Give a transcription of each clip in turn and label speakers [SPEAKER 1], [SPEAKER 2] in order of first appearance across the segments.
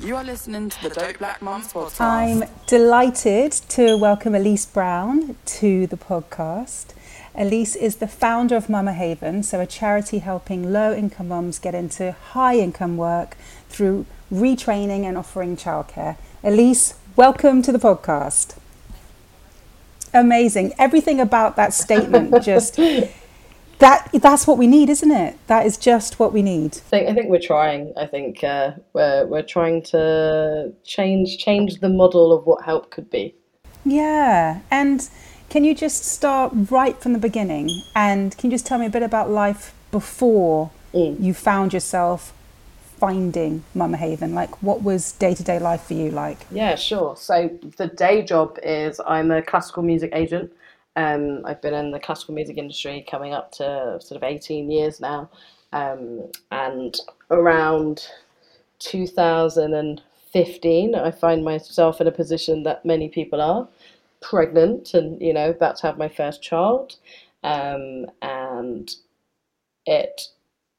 [SPEAKER 1] You are listening to the Dope Black Mums podcast.
[SPEAKER 2] I'm delighted to welcome Elise Brown to the podcast. Elise is the founder of Mama Haven, so a charity helping low income mums get into high income work through retraining and offering childcare. Elise, welcome to the podcast. Amazing. Everything about that statement just that that's what we need, isn't it? That is just what we need.
[SPEAKER 3] I think I think we're trying. I think uh, we're we're trying to change change the model of what help could be.
[SPEAKER 2] Yeah, and can you just start right from the beginning? And can you just tell me a bit about life before
[SPEAKER 3] Mm.
[SPEAKER 2] you found yourself finding Mama Haven? Like, what was day to day life for you like?
[SPEAKER 3] Yeah, sure. So the day job is I'm a classical music agent. Um, I've been in the classical music industry coming up to sort of 18 years now. Um, and around 2015, I find myself in a position that many people are pregnant and, you know, about to have my first child. Um, and it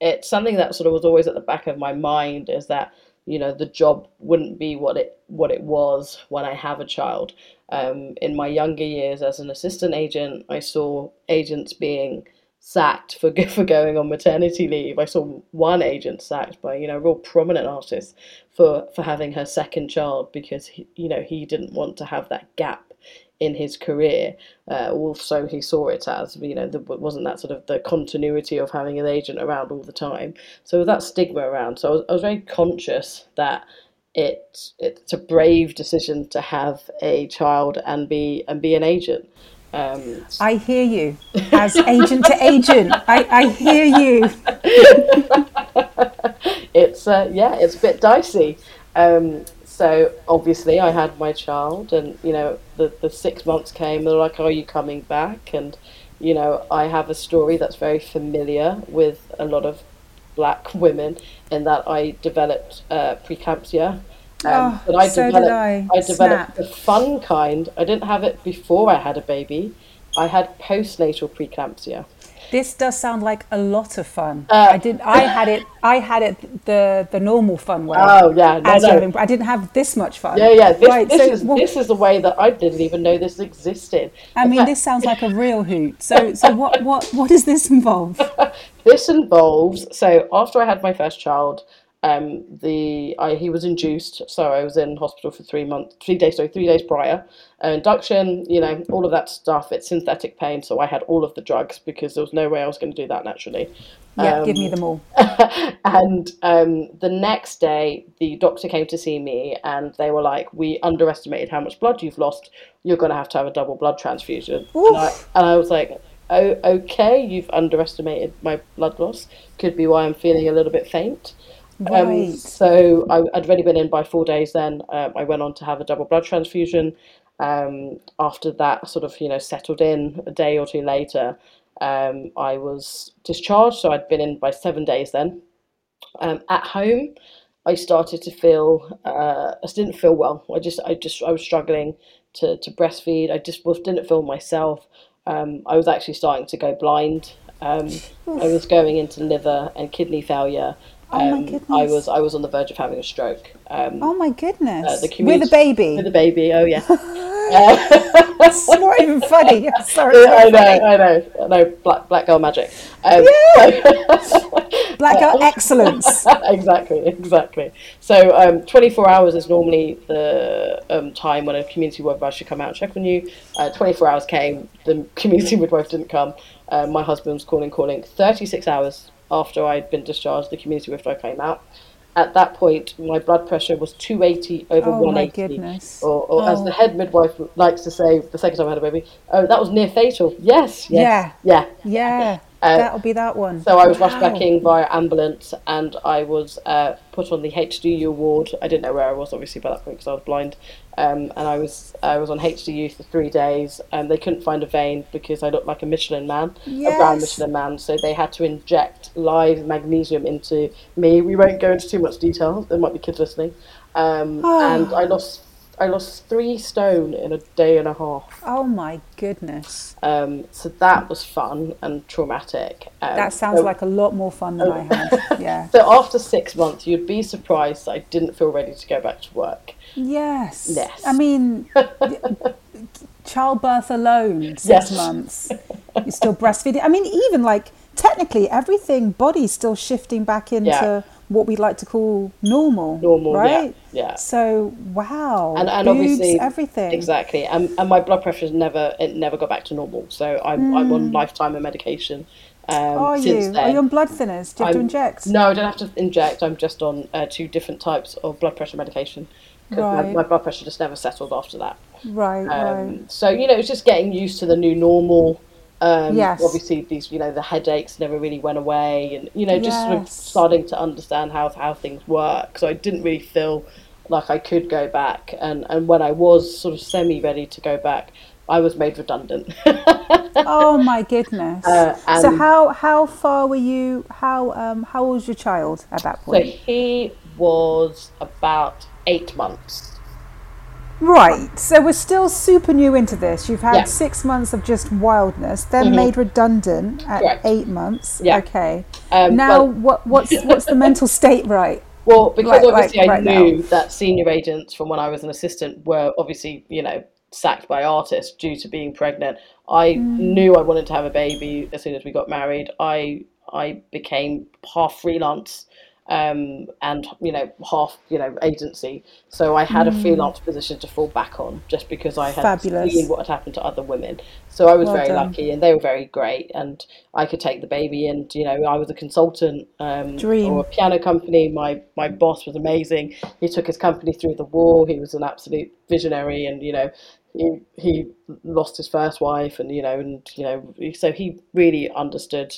[SPEAKER 3] it's something that sort of was always at the back of my mind is that you know the job wouldn't be what it what it was when I have a child. Um, in my younger years as an assistant agent, I saw agents being sacked for for going on maternity leave. I saw one agent sacked by you know a real prominent artist for for having her second child because he, you know he didn't want to have that gap in his career. Uh, also, he saw it as you know there wasn't that sort of the continuity of having an agent around all the time. So that stigma around. So I was, I was very conscious that it it's a brave decision to have a child and be and be an agent. Um,
[SPEAKER 2] I hear you as agent to agent. I, I hear you.
[SPEAKER 3] it's uh, yeah, it's a bit dicey. Um, so obviously, I had my child, and you know, the the six months came. They're like, "Are you coming back?" And you know, I have a story that's very familiar with a lot of black women, in that I developed uh, preeclampsia. Um,
[SPEAKER 2] Oh, so did I.
[SPEAKER 3] developed
[SPEAKER 2] Snap.
[SPEAKER 3] the fun kind. I didn't have it before I had a baby. I had postnatal preeclampsia.
[SPEAKER 2] This does sound like a lot of fun.
[SPEAKER 3] Uh,
[SPEAKER 2] I did. I had it. I had it the the normal fun way.
[SPEAKER 3] Oh yeah, no, no.
[SPEAKER 2] I didn't have this much fun.
[SPEAKER 3] Yeah, yeah. This,
[SPEAKER 2] right.
[SPEAKER 3] this
[SPEAKER 2] so,
[SPEAKER 3] is
[SPEAKER 2] well,
[SPEAKER 3] this is the way that I didn't even know this existed.
[SPEAKER 2] I mean, this sounds like a real hoot. So, so what, what, what does this involve?
[SPEAKER 3] this involves so after I had my first child, um, the I he was induced, so I was in hospital for three months, three days, sorry, three days prior. Uh, induction, you know, all of that stuff. It's synthetic pain, so I had all of the drugs because there was no way I was going to do that naturally.
[SPEAKER 2] Yeah, give
[SPEAKER 3] Um,
[SPEAKER 2] me them all.
[SPEAKER 3] and um, the next day, the doctor came to see me, and they were like, "We underestimated how much blood you've lost. You're going to have to have a double blood transfusion." And I, and I was like, "Oh, okay. You've underestimated my blood loss. Could be why I'm feeling a little bit faint." Um, so I, I'd already been in by four days. Then um, I went on to have a double blood transfusion. Um, after that, sort of you know settled in a day or two later, um, I was discharged. So I'd been in by seven days then. Um, at home, I started to feel uh, I didn't feel well. I just I just I was struggling to, to breastfeed. I just was, didn't feel myself. Um, I was actually starting to go blind. Um, I was going into liver and kidney failure.
[SPEAKER 2] Oh my
[SPEAKER 3] Um, I was I was on the verge of having a stroke. Um,
[SPEAKER 2] Oh my goodness.
[SPEAKER 3] uh, the
[SPEAKER 2] With a baby.
[SPEAKER 3] with a baby. Oh yeah.
[SPEAKER 2] It's not even funny. Sorry.
[SPEAKER 3] Yeah, I know, I know, I know. Black black girl magic. Um,
[SPEAKER 2] Black girl excellence.
[SPEAKER 3] exactly, exactly. So, um, 24 hours is normally the um, time when a community midwife should come out and check on you. Uh, 24 hours came, the community midwife didn't come. Uh, my husband was calling, calling. 36 hours after I'd been discharged, the community midwife came out. At that point, my blood pressure was 280 over
[SPEAKER 2] Oh, my
[SPEAKER 3] 180.
[SPEAKER 2] goodness.
[SPEAKER 3] Or, or as
[SPEAKER 2] Oh.
[SPEAKER 3] the head midwife likes to say, the second time I had a baby, oh, that was near fatal. Yes, yes,
[SPEAKER 2] Yeah.
[SPEAKER 3] yeah.
[SPEAKER 2] Yeah.
[SPEAKER 3] Uh,
[SPEAKER 2] That'll be that one.
[SPEAKER 3] so I was rushed back in via ambulance, and I was uh, put on the HDU ward. I didn't know where I was, obviously, by that point because I was blind. Um, and I was I was on HDU for three days, and they couldn't find a vein because I looked like a Michelin man, a brown Michelin man. So they had to inject live magnesium into me. We won't go into too much detail. There might be kids listening. Um, and I lost I lost three stone in a day and a half.
[SPEAKER 2] Oh my goodness.
[SPEAKER 3] Um, so that was fun and traumatic. Um,
[SPEAKER 2] That sounds
[SPEAKER 3] so-
[SPEAKER 2] like a lot more fun than I had. Yeah.
[SPEAKER 3] So after six months, you'd be surprised I didn't feel ready to go back to work.
[SPEAKER 2] Yes.
[SPEAKER 3] Yes.
[SPEAKER 2] I mean, childbirth alone, six
[SPEAKER 3] Yes.
[SPEAKER 2] months. You're still breastfeeding. I mean, even like technically, everything, body's still shifting back into
[SPEAKER 3] Yeah.
[SPEAKER 2] What we'd like to call normal.
[SPEAKER 3] Normal,
[SPEAKER 2] right?
[SPEAKER 3] yeah.
[SPEAKER 2] So wow,
[SPEAKER 3] And, and
[SPEAKER 2] boobs,
[SPEAKER 3] obviously,
[SPEAKER 2] everything.
[SPEAKER 3] exactly. And, and my blood pressure never it never got back to normal. So I'm I'm on lifetime of medication. Um.
[SPEAKER 2] Are
[SPEAKER 3] since
[SPEAKER 2] you?
[SPEAKER 3] Then.
[SPEAKER 2] Are you on blood thinners? Do you have to inject?
[SPEAKER 3] No, I don't have to inject. I'm just on uh, two different types of blood pressure medication because
[SPEAKER 2] Right.
[SPEAKER 3] my, my blood pressure just never settled after that.
[SPEAKER 2] Right, right.
[SPEAKER 3] Um, so you know, it's just getting used to the new normal. Um,
[SPEAKER 2] Yes.
[SPEAKER 3] Obviously, these you know the headaches never really went away, and you know just sort of starting to understand how how things work. So I didn't really feel like I could go back, and and when I was sort of semi ready to go back, I was made redundant.
[SPEAKER 2] Oh my goodness.
[SPEAKER 3] Uh,
[SPEAKER 2] so how how far were you? How um how old was your child at that point?
[SPEAKER 3] so he was about eight months.
[SPEAKER 2] Right. So we're still super new into this. You've had
[SPEAKER 3] Yeah. Mm-hmm.
[SPEAKER 2] six months of just wildness, then made redundant at
[SPEAKER 3] Correct.
[SPEAKER 2] eight months.
[SPEAKER 3] Yeah.
[SPEAKER 2] Okay.
[SPEAKER 3] Um,
[SPEAKER 2] now,
[SPEAKER 3] well-
[SPEAKER 2] what what's what's the mental state? Right.
[SPEAKER 3] Well, because obviously I
[SPEAKER 2] right now.
[SPEAKER 3] knew that senior agents from when I was an assistant were obviously, you know, sacked by artists due to being pregnant. I knew I wanted to have a baby as soon as we got married. I I became half freelance um, and you know half you know agency. So I had a freelance position to fall back on just because I had
[SPEAKER 2] Fabulous.
[SPEAKER 3] seen what had happened to other women. So I was
[SPEAKER 2] Well
[SPEAKER 3] very
[SPEAKER 2] done.
[SPEAKER 3] lucky, and they were very great, and I could take the baby. And you know, I was a consultant um,
[SPEAKER 2] Dream.
[SPEAKER 3] for a piano company. My my boss was amazing. He took his company through the war. He was an absolute visionary, and you know. He, he lost his first wife and you know and you know so he really understood.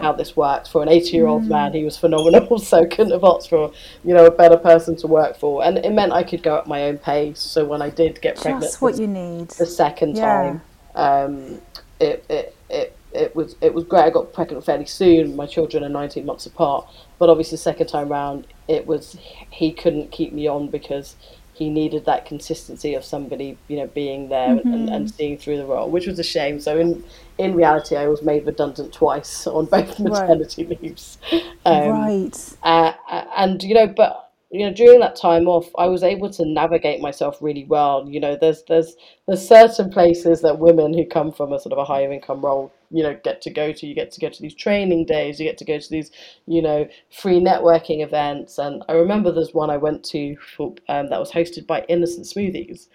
[SPEAKER 3] How this worked for an 80 year old man. He was phenomenal so couldn't have asked for you know a better person to work for. And it meant i could go at my own pace. So when i did get pregnant
[SPEAKER 2] Just what you need.
[SPEAKER 3] the second
[SPEAKER 2] Yeah.
[SPEAKER 3] time um it, it it it was it was great. I got pregnant fairly soon. My children are 19 months apart. But obviously the second time round it was he couldn't keep me on because he needed that consistency of somebody you know being there and,
[SPEAKER 2] Mm-hmm.
[SPEAKER 3] and seeing through the role which was a shame so in in reality i was made redundant twice on both maternity leaves um,
[SPEAKER 2] right.
[SPEAKER 3] uh, and you know but you know during that time off i was able to navigate myself really well you know there's there's there's certain places that women who come from a sort of a higher income role you know get to go to you get to go to these training days you get to go to these you know free networking events and i remember there's one i went to for, um, that was hosted by innocent smoothies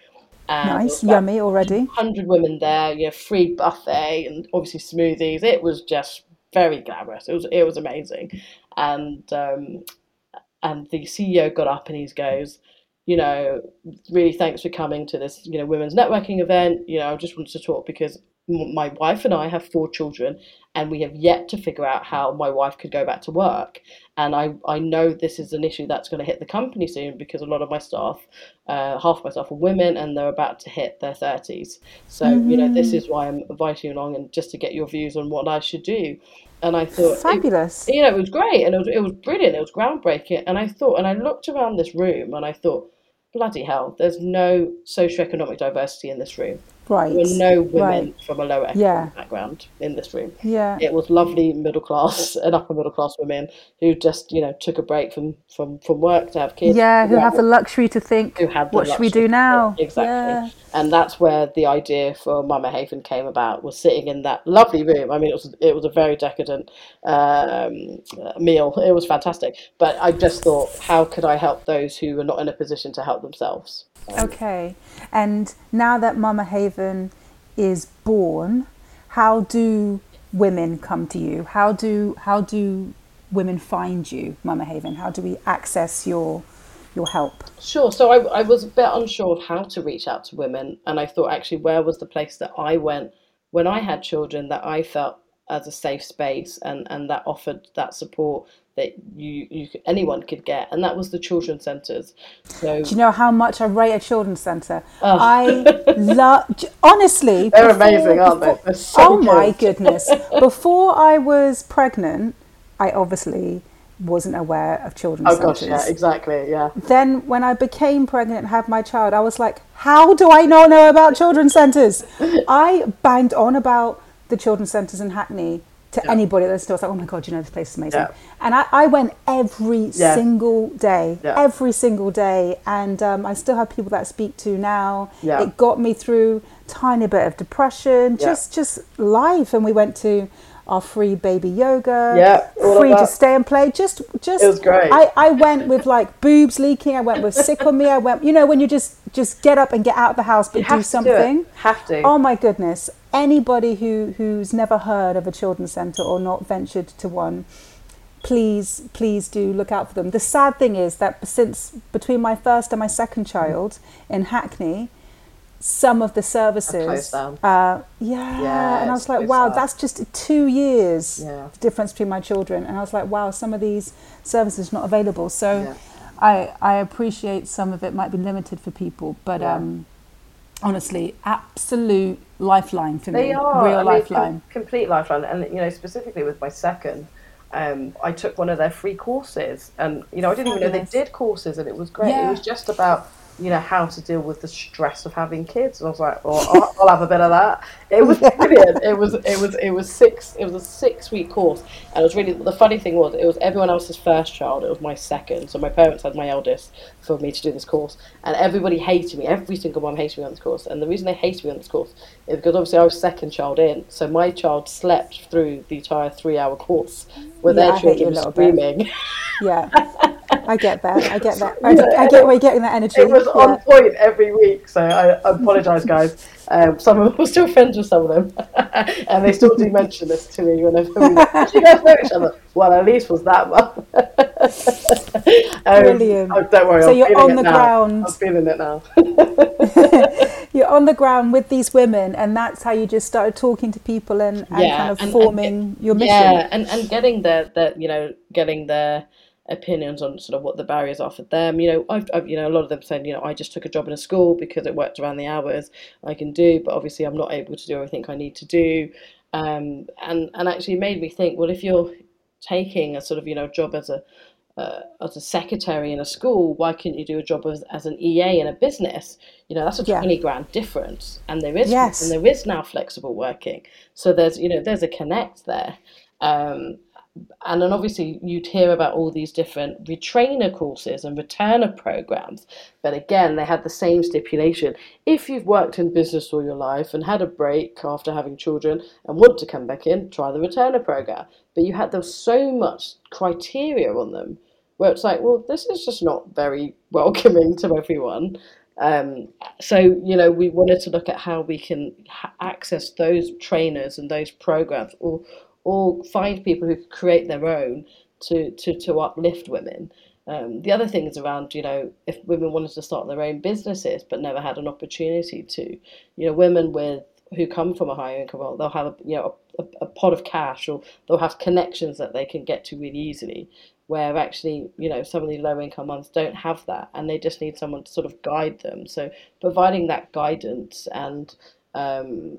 [SPEAKER 3] and
[SPEAKER 2] Nice. Yummy already.
[SPEAKER 3] 100 women there, you know, free buffet and obviously smoothies. It was just very glamorous. It was it was amazing. And um, and the CEO got up and he goes, you know, really thanks for coming to this, you know, women's networking event. You know, I just wanted to talk because my wife and I have four children and we have yet to figure out how my wife could go back to work. And I, I know this is an issue that's going to hit the company soon because a lot of my staff, uh, half of my staff are women and they're about to hit their 30s. So, you know, this is why I'm inviting you along and just to get your views on what I should do. And I thought, it-
[SPEAKER 2] Fabulous.
[SPEAKER 3] you know, it was great and it was, it was brilliant. It was groundbreaking. And I thought, and I looked around this room and I thought, bloody hell, there's no socioeconomic diversity in this room.
[SPEAKER 2] Right.
[SPEAKER 3] There were no women
[SPEAKER 2] Right.
[SPEAKER 3] from a lower
[SPEAKER 2] Yeah.
[SPEAKER 3] background in this room.
[SPEAKER 2] Yeah.
[SPEAKER 3] It was lovely middle class and upper middle class women who just, you know, took a break from from from work to have kids.
[SPEAKER 2] Yeah, who have the luxury to think,
[SPEAKER 3] who had
[SPEAKER 2] what should we do now?
[SPEAKER 3] Exactly.
[SPEAKER 2] Yeah.
[SPEAKER 3] And that's where the idea for Mama Haven came about. Was sitting in that lovely room. I mean, it was it was a very decadent um, meal. It was fantastic. But I just thought, how could I help those who are not in a position to help themselves?
[SPEAKER 2] Okay. And now that Mama Haven is born, how do women come to you? How do how do women find you, Mama Haven? How do we access your your help?
[SPEAKER 3] Sure. So I, I was a bit unsure of how to reach out to women, and I thought actually, where was the place that I went when I had children that I felt as a safe space and and that offered that support that you you anyone could get and that was the children's centres so
[SPEAKER 2] Do you know how much I rate a children's centre? Oh. I love, honestly.
[SPEAKER 3] They're amazing, aren't they? They're so
[SPEAKER 2] oh my goodness. Before I was pregnant, I obviously wasn't aware of children's centres.
[SPEAKER 3] oh gosh
[SPEAKER 2] centres.
[SPEAKER 3] yeah exactly yeah
[SPEAKER 2] Then, when I became pregnant and had my child, I was like, how do I not know about children's centres? I banged on about the children's centres in Hackney to anybody that listened to us, like, oh my God, you know, this place is amazing.
[SPEAKER 3] Yeah.
[SPEAKER 2] And I, I went every
[SPEAKER 3] Yeah.
[SPEAKER 2] single day,
[SPEAKER 3] Yeah.
[SPEAKER 2] every single day. And um, I still have people that I speak to now.
[SPEAKER 3] Yeah.
[SPEAKER 2] It got me through tiny bit of depression,
[SPEAKER 3] Yeah.
[SPEAKER 2] just just life. And we went to our free baby yoga,
[SPEAKER 3] Yeah,
[SPEAKER 2] free to stay and play. Just, just.
[SPEAKER 3] It was great.
[SPEAKER 2] I, I went with like boobs leaking. I went with sick on me. I went, you know, when you just just get up and get out of the house, but do
[SPEAKER 3] to do
[SPEAKER 2] something.
[SPEAKER 3] have to
[SPEAKER 2] Oh my goodness! Anybody who who's never heard of a children's centre or not ventured to one, please please do look out for them. The sad thing is that since between my first and my second child in Hackney, some of the services. Uh, yeah,
[SPEAKER 3] Yeah,
[SPEAKER 2] and I was like, wow,
[SPEAKER 3] sad.
[SPEAKER 2] that's just two years
[SPEAKER 3] Yeah.
[SPEAKER 2] difference between my children, and I was like, wow, some of these services not available. So.
[SPEAKER 3] Yeah.
[SPEAKER 2] I, I appreciate some of it might be limited for people, but um, honestly, absolute lifeline for
[SPEAKER 3] They
[SPEAKER 2] me.
[SPEAKER 3] are
[SPEAKER 2] Real
[SPEAKER 3] I
[SPEAKER 2] lifeline.
[SPEAKER 3] com- complete lifeline, and you know specifically with my second, um, I took one of their free courses, and you know I didn't even know they did courses, and it was great.
[SPEAKER 2] Yeah.
[SPEAKER 3] It was just about you know how to deal with the stress of having kids, and I was like, well, I'll, I'll have a bit of that. It was brilliant. It was it was it was six. It was a six week course, and it was really the funny thing was it was everyone else's first child. It was my second, so my parents had my eldest for me to do this course, and everybody hated me. Every single one hated me on this course, and the reason they hated me on this course is because obviously I was second child in, so my child slept through the entire three hour course with
[SPEAKER 2] Yeah,
[SPEAKER 3] their children
[SPEAKER 2] bit.
[SPEAKER 3] screaming.
[SPEAKER 2] Yeah, I get that. I get that. I, I get where you're getting that energy.
[SPEAKER 3] It was
[SPEAKER 2] Yeah.
[SPEAKER 3] on point every week, so I apologise, guys. Um, some of them were still friends with some of them, and they still do mention this to me whenever we. Do you guys know each other? Well, at least was that one. um,
[SPEAKER 2] Brilliant.
[SPEAKER 3] Oh, don't worry.
[SPEAKER 2] So
[SPEAKER 3] I'm
[SPEAKER 2] you're on
[SPEAKER 3] it
[SPEAKER 2] the
[SPEAKER 3] now.
[SPEAKER 2] ground.
[SPEAKER 3] I'm feeling it now.
[SPEAKER 2] You're on the ground with these women, and that's how you just started talking to people and, and
[SPEAKER 3] Yeah,
[SPEAKER 2] kind of
[SPEAKER 3] and- and
[SPEAKER 2] forming your mission.
[SPEAKER 3] Yeah, and, and getting their, their you know getting their opinions on sort of what the barriers are for them. You know, I've, I've you know a lot of them saying you know I just took a job in a school because it worked around the hours I can do, but obviously I'm not able to do everything I need to do. Um, and and actually made me think, well, if you're taking a sort of you know job as a uh, as a secretary in a school, why couldn't you do a job as, as an EA in a business? You know, that's a
[SPEAKER 2] Yeah.
[SPEAKER 3] twenty grand difference, and there is
[SPEAKER 2] Yes.
[SPEAKER 3] and there is now flexible working. So there's you know there's a connect there, um, and then obviously you'd hear about all these different retrainer courses and returner programs, but again they had the same stipulation: if you've worked in business all your life and had a break after having children and want to come back in, try the returner program. But you had there so much criteria on them where it's like, well, this is just not very welcoming to everyone. Um, so you know, we wanted to look at how we can ha- access those trainers and those programs, or or find people who create their own to to to uplift women. Um, the other thing is around, you know, if women wanted to start their own businesses but never had an opportunity to, you know, women with who come from a higher income, well, they'll have a, you know a, a, a pot of cash or they'll have connections that they can get to really easily. Where actually, you know, some of these low income ones don't have that, and they just need someone to sort of guide them. So providing that guidance and um,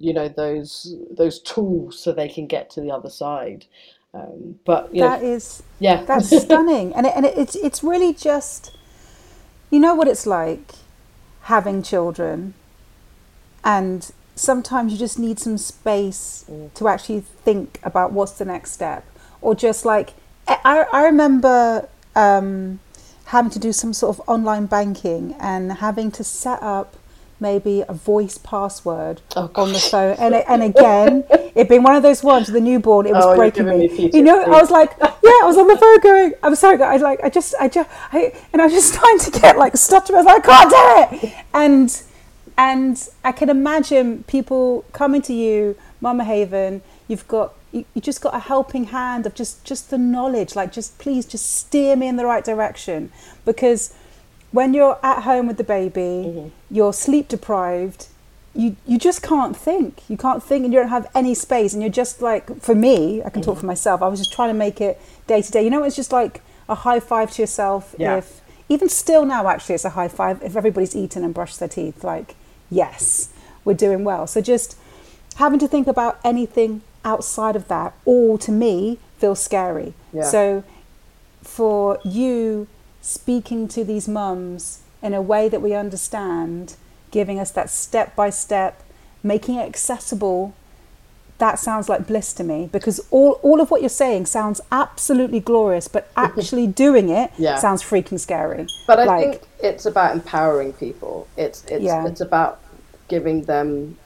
[SPEAKER 3] you know those those tools so they can get to the other side. Um, but you know,
[SPEAKER 2] That is
[SPEAKER 3] yeah,
[SPEAKER 2] That's stunning, and it, and it, it's it's really just, you know what it's like, having children, and sometimes you just need some space to actually think about what's the next step, or just like I I remember um, having to do some sort of online banking and having to set up maybe a voice password
[SPEAKER 3] Oh,
[SPEAKER 2] on the phone. And and again it being one of those ones with the newborn it was
[SPEAKER 3] Oh,
[SPEAKER 2] breaking me.
[SPEAKER 3] me
[SPEAKER 2] you know I was like yeah I was on the phone going I'm sorry guys like I just I just I, and I was just trying to get like stutter I was like I can't do it! And and I can imagine people coming to you Mama Haven you've got you, you just got a helping hand of just just the knowledge like just please just steer me in the right direction. Because when you're at home with the baby,
[SPEAKER 3] Mm-hmm.
[SPEAKER 2] you're sleep deprived, you you just can't think. You can't think, and you don't have any space, and you're just like, for me, I can talk for myself. I was just trying to make it day to day. You know, it's just like a high five to yourself.
[SPEAKER 3] Yeah.
[SPEAKER 2] If even still now, actually, it's a high five if everybody's eaten and brushed their teeth. Like, yes, we're doing well. So just having to think about anything outside of that, all to me feels scary.
[SPEAKER 3] Yeah.
[SPEAKER 2] So for you speaking to these mums in a way that we understand, giving us that step by step, making it accessible, that sounds like bliss to me because all, all of what you're saying sounds absolutely glorious, but mm-hmm. actually doing it
[SPEAKER 3] Yeah.
[SPEAKER 2] sounds freaking scary.
[SPEAKER 3] But I
[SPEAKER 2] like,
[SPEAKER 3] think it's about empowering people. It's it's
[SPEAKER 2] Yeah.
[SPEAKER 3] it's about giving them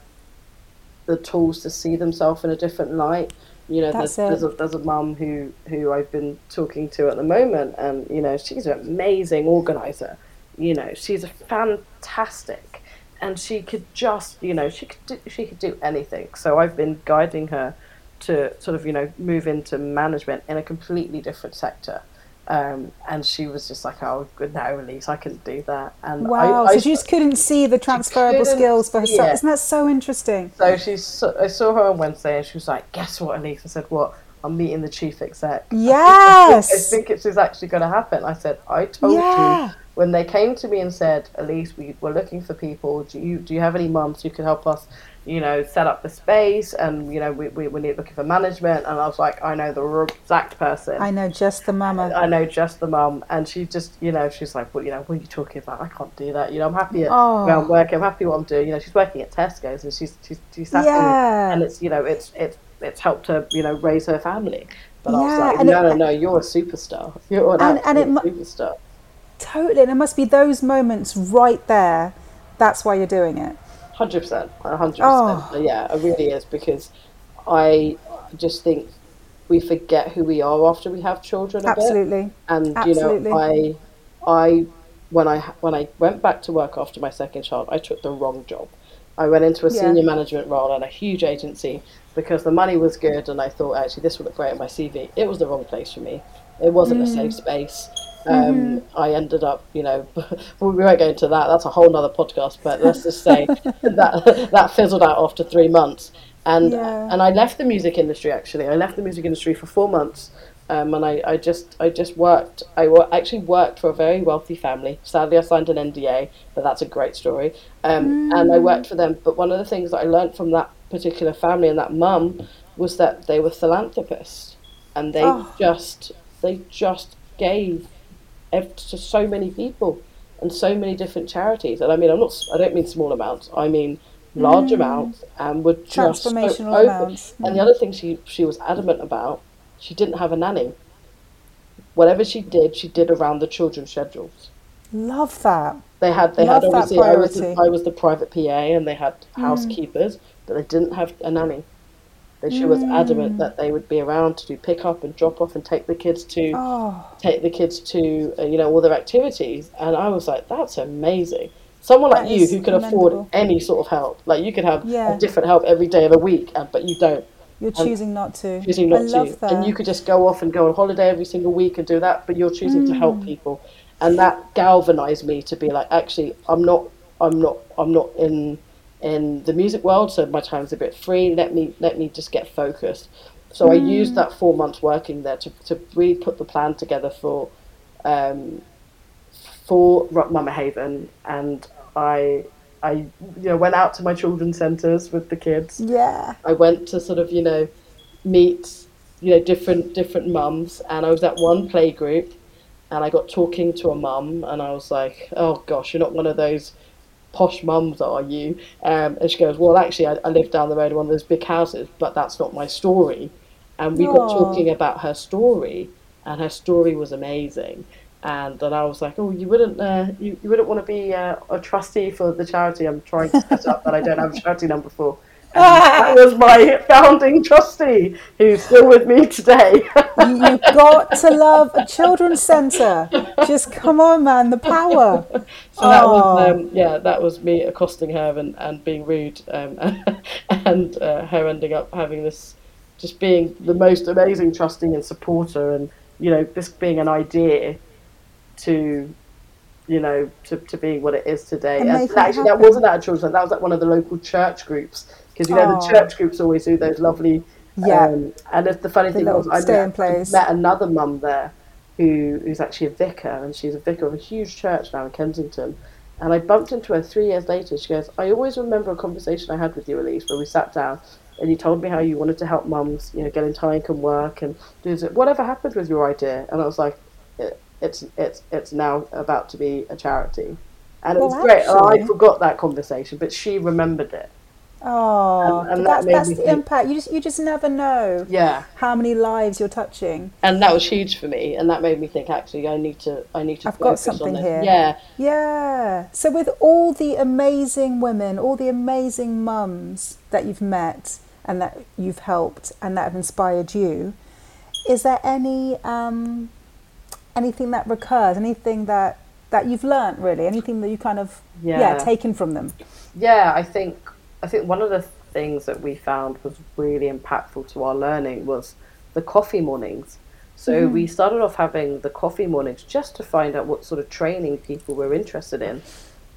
[SPEAKER 3] the tools to see themselves in a different light. You know, there's, there's a there's a mum who who I've been talking to at the moment, and you know, she's an amazing organizer. You know, she's a fantastic, and she could just you know she could do, she could do anything. So I've been guiding her to sort of you know move into management in a completely different sector. Um, and she was just like, "Oh, good now, Elise, I couldn't do that." And
[SPEAKER 2] wow,
[SPEAKER 3] I, I,
[SPEAKER 2] so she just couldn't see the transferable skills for herself. Isn't that so interesting?
[SPEAKER 3] so she, I saw her on Wednesday, and she was like, "Guess what, Elise?" I said, "What?" I'm meeting the chief exec.
[SPEAKER 2] Yes, I
[SPEAKER 3] think it is actually going to happen. I said, "I told
[SPEAKER 2] Yeah.
[SPEAKER 3] you when they came to me and said, Elise, we were looking for people. Do you do you have any mums who could help us?" You know, set up the space, and you know, we, we, we need looking for management. And I was like, I know the exact person.
[SPEAKER 2] I know just the mama.
[SPEAKER 3] I know just the mum, and she just, you know, she's like, well, you know, what are you talking about? I can't do that. You know, I'm happy at
[SPEAKER 2] Oh.
[SPEAKER 3] where I'm working. I'm happy what I'm doing. You know, she's working at Tesco's, and she's she's she's happy,
[SPEAKER 2] Yeah.
[SPEAKER 3] and it's you know, it's it's it's helped her, you know, raise her family. But I was
[SPEAKER 2] Yeah,
[SPEAKER 3] like, no,
[SPEAKER 2] it-
[SPEAKER 3] no, no, you're a superstar. You're an
[SPEAKER 2] And- and it
[SPEAKER 3] superstar.
[SPEAKER 2] Totally. And it must be those moments right there. That's why you're doing it.
[SPEAKER 3] Hundred percent, hundred
[SPEAKER 2] Oh.
[SPEAKER 3] percent. Yeah, it really is because I just think we forget who we are after we have children. A bit.
[SPEAKER 2] Absolutely.
[SPEAKER 3] and
[SPEAKER 2] Absolutely.
[SPEAKER 3] you know i i when i when i went back to work after my second child i took the wrong job i went into a
[SPEAKER 2] Yeah.
[SPEAKER 3] senior management role at a huge agency because the money was good and i thought actually this would look great on my cv it was the wrong place for me it wasn't a mm. safe space um, I ended up, you know, we won't go into that. That's a whole nother podcast. But let's just say that that fizzled out after three months, and
[SPEAKER 2] Yeah.
[SPEAKER 3] and I left the music industry. Actually, I left the music industry for four months, um, and I, I just I just worked. I actually worked for a very wealthy family. Sadly, I signed an NDA, but that's a great story. Um, And I worked for them. But one of the things that I learned from that particular family and that mum was that they were philanthropists, and they
[SPEAKER 2] Oh.
[SPEAKER 3] just they just gave to so many people and so many different charities. And I mean, I'm not. I don't mean small amounts. I mean large mm. amounts, and were so
[SPEAKER 2] Transformational
[SPEAKER 3] open.
[SPEAKER 2] amounts.
[SPEAKER 3] And the mm. other thing she she was adamant about, she didn't have a nanny. Whatever she did, she did around the children's schedules.
[SPEAKER 2] Love that.
[SPEAKER 3] They had they
[SPEAKER 2] Love
[SPEAKER 3] had obviously I was the. I was the private PA and they had mm. housekeepers, but they didn't have a nanny. That she was adamant that they would be around to do pick up and drop off and take the kids to
[SPEAKER 2] Oh,
[SPEAKER 3] take the kids to uh, you know all their activities and i was like that's amazing someone like
[SPEAKER 2] That
[SPEAKER 3] you who could
[SPEAKER 2] commendable.
[SPEAKER 3] afford any sort of help like you could have
[SPEAKER 2] Yeah.
[SPEAKER 3] a different help every day of the week uh, but you don't
[SPEAKER 2] you're choosing not to.
[SPEAKER 3] choosing not
[SPEAKER 2] I
[SPEAKER 3] to
[SPEAKER 2] that.
[SPEAKER 3] and you could just go off and go on holiday every single week and do that but you're choosing to help
[SPEAKER 2] Mm.
[SPEAKER 3] people and that galvanized me to be like actually i'm not i'm not i'm not in in the music world so my time's a bit free let me let me just get focused so i
[SPEAKER 2] Mm.
[SPEAKER 3] used that four months working there to, to really put the plan together for um, for Rock Mama Haven, and I I you know went out to my children's centres with the kids.
[SPEAKER 2] yeah.
[SPEAKER 3] I went to sort of you know meet you know different different mums, and I was at one play group, and I got talking to a mum, and I was like, oh gosh, you're not one of those posh mums, are you? Um, and she goes, well, actually, I, I live down the road in one of those big houses, but that's not my story. And we got talking about her story, and her story was amazing. And then I was like, oh, you wouldn't, uh, you, you wouldn't want to be uh, a trustee for the charity I'm trying to set up that I don't have a charity number for. And that was my founding trustee, who's still with me today.
[SPEAKER 2] You, you've got to love a children's centre. Just come on, man, the power.
[SPEAKER 3] So that was um, yeah, that was me accosting her and, and being rude, um, and uh, her ending up having this, just being the most amazing trusting and supporter, and you know this being an idea to you know, to, to being what it is today.
[SPEAKER 2] And
[SPEAKER 3] And, actually, that wasn't at a children's home. That was at one of the local church groups because you know
[SPEAKER 2] Oh.
[SPEAKER 3] the church groups always do those lovely.
[SPEAKER 2] Yeah.
[SPEAKER 3] Um, and if the funny
[SPEAKER 2] The
[SPEAKER 3] thing was, I met,
[SPEAKER 2] place.
[SPEAKER 3] met another mum there who who's actually a vicar, and she's a vicar of a huge church now in Kensington. And I bumped into her three years later. She goes, "I always remember a conversation I had with you, Elise, where we sat down." And you told me how you wanted to help mums, you know, get into income work and do this. Whatever happened with your idea? And I was like, it, it's it's it's now about to be a charity, and it
[SPEAKER 2] Well,
[SPEAKER 3] was great.
[SPEAKER 2] Actually-
[SPEAKER 3] I forgot that conversation, but she remembered it.
[SPEAKER 2] Oh,
[SPEAKER 3] And- and
[SPEAKER 2] but
[SPEAKER 3] that
[SPEAKER 2] that's that's the
[SPEAKER 3] think-
[SPEAKER 2] impact. You just you just never know
[SPEAKER 3] Yeah,
[SPEAKER 2] how many lives you're touching.
[SPEAKER 3] and that was huge for me, and that made me think actually I need to I need to
[SPEAKER 2] I've got something here.
[SPEAKER 3] Yeah,
[SPEAKER 2] Yeah. So with all the amazing women, all the amazing mums that you've met and that you've helped and that have inspired you, is there any um, anything that recurs? Anything that that you've learnt really? Anything that you kind of yeah,
[SPEAKER 3] Yeah.
[SPEAKER 2] taken from them?
[SPEAKER 3] yeah. I think I think one of the things that we found was really impactful to our learning was the coffee mornings. So mm-hmm. we started off having the coffee mornings just to find out what sort of training people were interested in.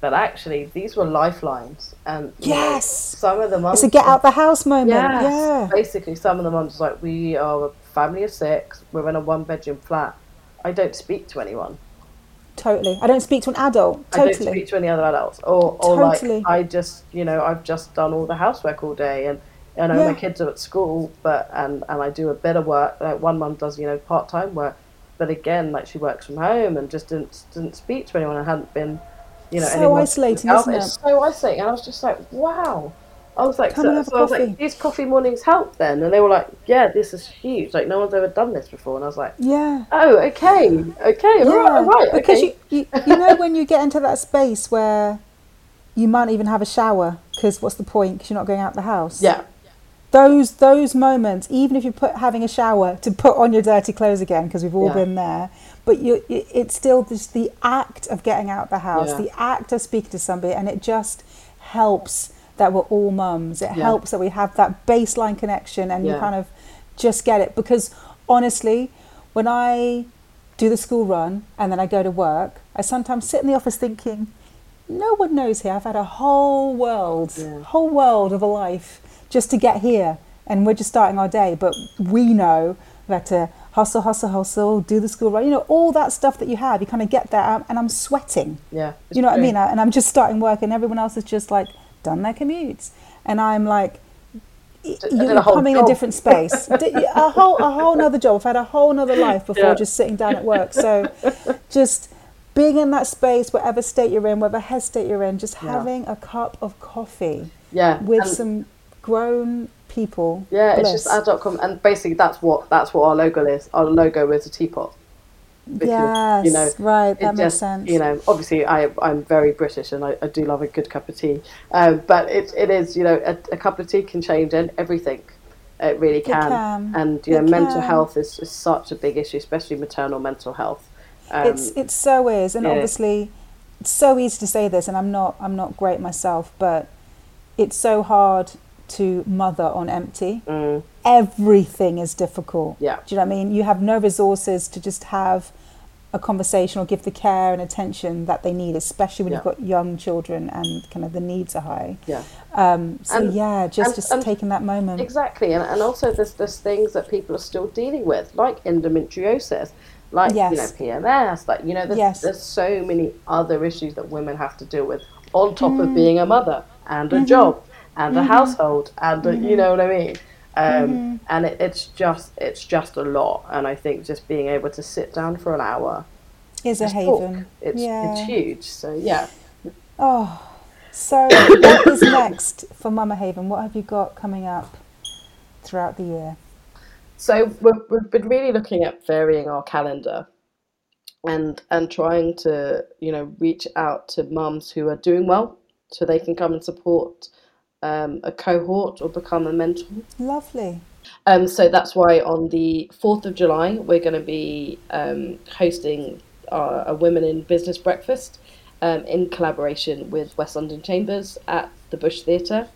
[SPEAKER 3] But actually, these were lifelines, and know,
[SPEAKER 2] Yes.
[SPEAKER 3] some of the mums
[SPEAKER 2] It's a get out the house moment.
[SPEAKER 3] Yes.
[SPEAKER 2] Yeah.
[SPEAKER 3] Basically, some of the mums like, we are a family of six. We're in a one-bedroom flat. I don't speak to anyone.
[SPEAKER 2] Totally. I don't speak to an adult.
[SPEAKER 3] I don't speak to any other adults. Or, or
[SPEAKER 2] Totally.
[SPEAKER 3] like, I just, you know, I've just done all the housework all day, and I know
[SPEAKER 2] Yeah.
[SPEAKER 3] my kids are at school, but and and I do a bit of work. Like one mum does, you know, part-time work, but again, like she works from home and just didn't didn't speak to anyone and hadn't been, you know,
[SPEAKER 2] So isolating, isn't
[SPEAKER 3] It's so isolating, and I was just like, wow. I was like,
[SPEAKER 2] Come
[SPEAKER 3] so,
[SPEAKER 2] and have a
[SPEAKER 3] so I was like, these coffee mornings help then, and they were like, yeah, this is huge. Like no one's ever done this before, and I was like,
[SPEAKER 2] Yeah.
[SPEAKER 3] oh, okay, okay, all right, all right,
[SPEAKER 2] because
[SPEAKER 3] okay.
[SPEAKER 2] you, you you know when you get into that space where you might even have a shower because what's the point? Because you're not going out the house.
[SPEAKER 3] yeah,
[SPEAKER 2] Those those moments, even if you put having a shower to put on your dirty clothes again, because we've all
[SPEAKER 3] Yeah.
[SPEAKER 2] been there, but you it's still just the act of getting out the house,
[SPEAKER 3] Yeah.
[SPEAKER 2] the act of speaking to somebody, and it just helps that we're all mums. It
[SPEAKER 3] Yeah.
[SPEAKER 2] helps that we have that baseline connection, and you kind of just get it. Because honestly, when I do the school run and then I go to work, I sometimes sit in the office thinking, no one knows here. I've had a whole world,
[SPEAKER 3] Yeah.
[SPEAKER 2] whole world of a life just to get here, and we're just starting our day. But we know had to hustle, hustle, hustle, do the school run. You know, all that stuff that you have. You kind of get there and I'm sweating.
[SPEAKER 3] yeah.
[SPEAKER 2] You know what I mean? And I'm just starting work, and everyone else is just like done their commutes, and I'm like, y-
[SPEAKER 3] I did a
[SPEAKER 2] you're coming in a different space. A whole, a whole another job. I've had a whole another life before
[SPEAKER 3] Yeah.
[SPEAKER 2] just sitting down at work. So, just being in that space, whatever state you're in, whatever head state you're in, just
[SPEAKER 3] Yeah.
[SPEAKER 2] having a cup of coffee
[SPEAKER 3] yeah,
[SPEAKER 2] with
[SPEAKER 3] and-
[SPEAKER 2] some grown people.
[SPEAKER 3] Yeah, it's
[SPEAKER 2] bliss.
[SPEAKER 3] just adult com- and basically that's what that's what our logo is. Our logo is a teapot. Because,
[SPEAKER 2] Yes,
[SPEAKER 3] you know,
[SPEAKER 2] right, that makes
[SPEAKER 3] just,
[SPEAKER 2] sense.
[SPEAKER 3] You know, obviously I I'm very British and I, I do love a good cup of tea. Um, but it it is you know a, a cup of tea can change everything. It really can.
[SPEAKER 2] can.
[SPEAKER 3] And you know,
[SPEAKER 2] It
[SPEAKER 3] mental
[SPEAKER 2] can.
[SPEAKER 3] health is, is such a big issue, especially maternal mental health. Um,
[SPEAKER 2] it's it so is, and obviously, it's so easy to say this, and I'm not I'm not great myself, but it's so hard to mother on empty.
[SPEAKER 3] mm,
[SPEAKER 2] Everything is difficult.
[SPEAKER 3] Yeah.
[SPEAKER 2] Do you know what I mean? You have no resources to just have a conversation or give the care and attention that they need, especially when you've got young children and kind of the needs are high.
[SPEAKER 3] yeah.
[SPEAKER 2] Um, so
[SPEAKER 3] And-
[SPEAKER 2] yeah, just
[SPEAKER 3] and-
[SPEAKER 2] just
[SPEAKER 3] and-
[SPEAKER 2] taking that moment.
[SPEAKER 3] Exactly, and, and also there's there's things that people are still dealing with, like endometriosis, like you know PMS, like you know there's,
[SPEAKER 2] Yes.
[SPEAKER 3] there's so many other issues that women have to deal with on top
[SPEAKER 2] Mm.
[SPEAKER 3] of being a mother and a
[SPEAKER 2] Mm-hmm.
[SPEAKER 3] job and a household and a, you know what I mean. Um,
[SPEAKER 2] Mm-hmm.
[SPEAKER 3] And it, it's just it's just a lot, and I think just being able to sit down for an hour,
[SPEAKER 2] is a
[SPEAKER 3] talk,
[SPEAKER 2] haven.
[SPEAKER 3] it's
[SPEAKER 2] yeah.
[SPEAKER 3] it's huge. So yeah,
[SPEAKER 2] Oh, so what is next for Mama Haven? What have you got coming up throughout the year?
[SPEAKER 3] So we've, we've been really looking at varying our calendar and and trying to you know reach out to mums who are doing well so they can come and support um, a cohort or become a mentor.
[SPEAKER 2] Lovely.
[SPEAKER 3] Um, so that's why on the 4th of July we're going to be um, hosting our, a Women in Business breakfast um, in collaboration with West London Chambers at the Bush Theatre.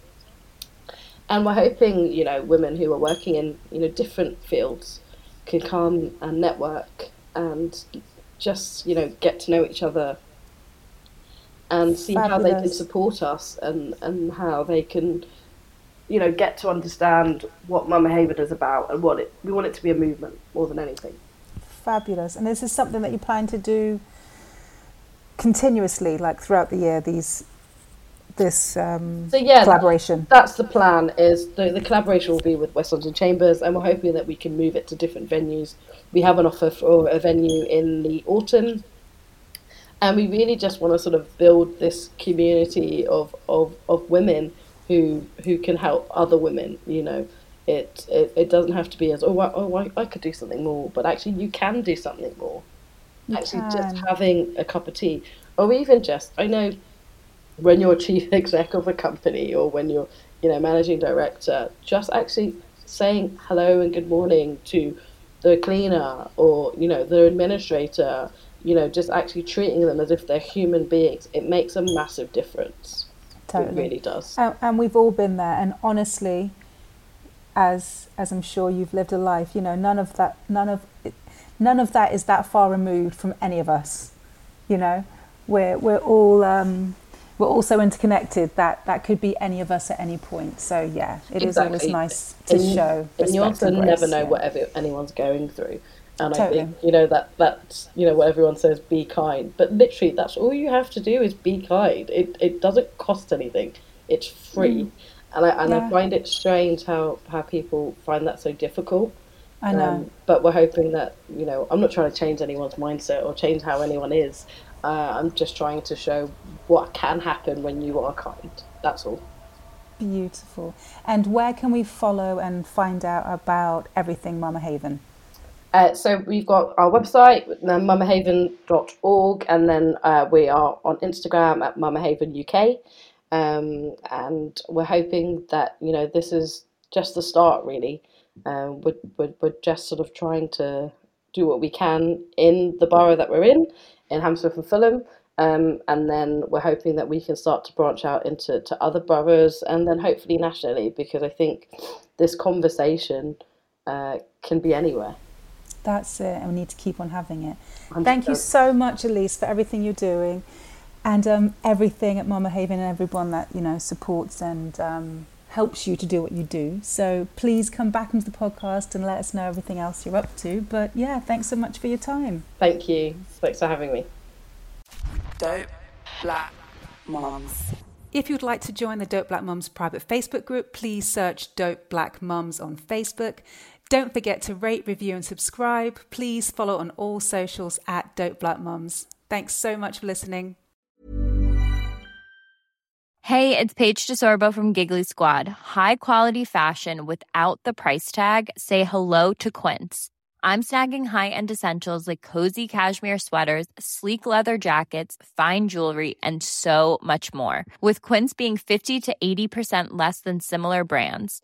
[SPEAKER 3] And we're hoping, you know, women who are working in, you know, different fields can come and network and just, you know, get to know each other and see how they can support us and, and how they can, you know, get to understand what Mama Haven is about and what it. We want it to be a movement more than anything.
[SPEAKER 2] Fabulous. And this is something that you plan to do continuously, like throughout the year. These, this um,
[SPEAKER 3] So yeah,
[SPEAKER 2] collaboration.
[SPEAKER 3] That's the plan. Is the, the collaboration will be with West London Chambers, and we're hoping that we can move it to different venues. We have an offer for a venue in the autumn, and we really just want to sort of build this community of, of, of women who who can help other women. You know, it it, it doesn't have to be as oh I, oh I, I could do something more, but actually you can do something more.
[SPEAKER 2] You
[SPEAKER 3] actually,
[SPEAKER 2] can.
[SPEAKER 3] just having a cup of tea, or even just I know when you're chief exec of a company or when you're you know managing director just actually saying hello and good morning to the cleaner or you know the administrator you know just actually treating them as if they're human beings it makes a massive difference
[SPEAKER 2] Totally.
[SPEAKER 3] it really does
[SPEAKER 2] And, and we've all been there. And honestly, as as I'm sure you've lived a life, you know, none of that, none of it, none of that is that far removed from any of us. You know, we're we're all um, we're all so interconnected that that could be any of us at any point. So yeah, it is always nice to
[SPEAKER 3] and,
[SPEAKER 2] show.
[SPEAKER 3] and you also
[SPEAKER 2] and
[SPEAKER 3] never know
[SPEAKER 2] yeah.
[SPEAKER 3] whatever anyone's going through and I
[SPEAKER 2] Totally.
[SPEAKER 3] think you know that that's you know what everyone says be kind but literally that's all you have to do is be kind it it doesn't cost anything it's free and I and I
[SPEAKER 2] Mm.
[SPEAKER 3] Find it strange how how people find that so difficult
[SPEAKER 2] I know.
[SPEAKER 3] um, but we're hoping that you know I'm not trying to change anyone's mindset or change how anyone is uh, I'm just trying to show what can happen when you are kind that's all
[SPEAKER 2] Beautiful. And where can we follow and find out about everything Mama Haven?
[SPEAKER 3] Uh, so we've got our website, mamahaven.org, and then uh, we are on Instagram at mamahaven UK. Um, and we're hoping that, you know, this is just the start, really. Um, we're, we're, we're just sort of trying to do what we can in the borough that we're in, in Hammersmith and Fulham. Um, and then we're hoping that we can start to branch out into to other boroughs and then hopefully nationally, because I think this conversation uh, can be anywhere.
[SPEAKER 2] That's it, and we need to keep on having it. Thank you so much, Elise, for everything you're doing, and um, everything at Mama Haven, and everyone that you know supports and um, helps you to do what you do. So please come back into the podcast and let us know everything else you're up to. But yeah, thanks so much for your time.
[SPEAKER 3] Thank you. Thanks for having me.
[SPEAKER 1] Dope Black Mums.
[SPEAKER 2] If you'd like to join the Dope Black Mums private Facebook group, please search Dope Black Mums on Facebook. Don't forget to rate, review, and subscribe. Please follow on all socials at Dope Black Mums. Thanks so much for listening.
[SPEAKER 4] Hey, it's Paige DeSorbo from Giggly Squad. High quality fashion without the price tag. Say hello to Quince. I'm snagging high-end essentials like cozy cashmere sweaters, sleek leather jackets, fine jewelry, and so much more. With Quince being 50 to 80% less than similar brands.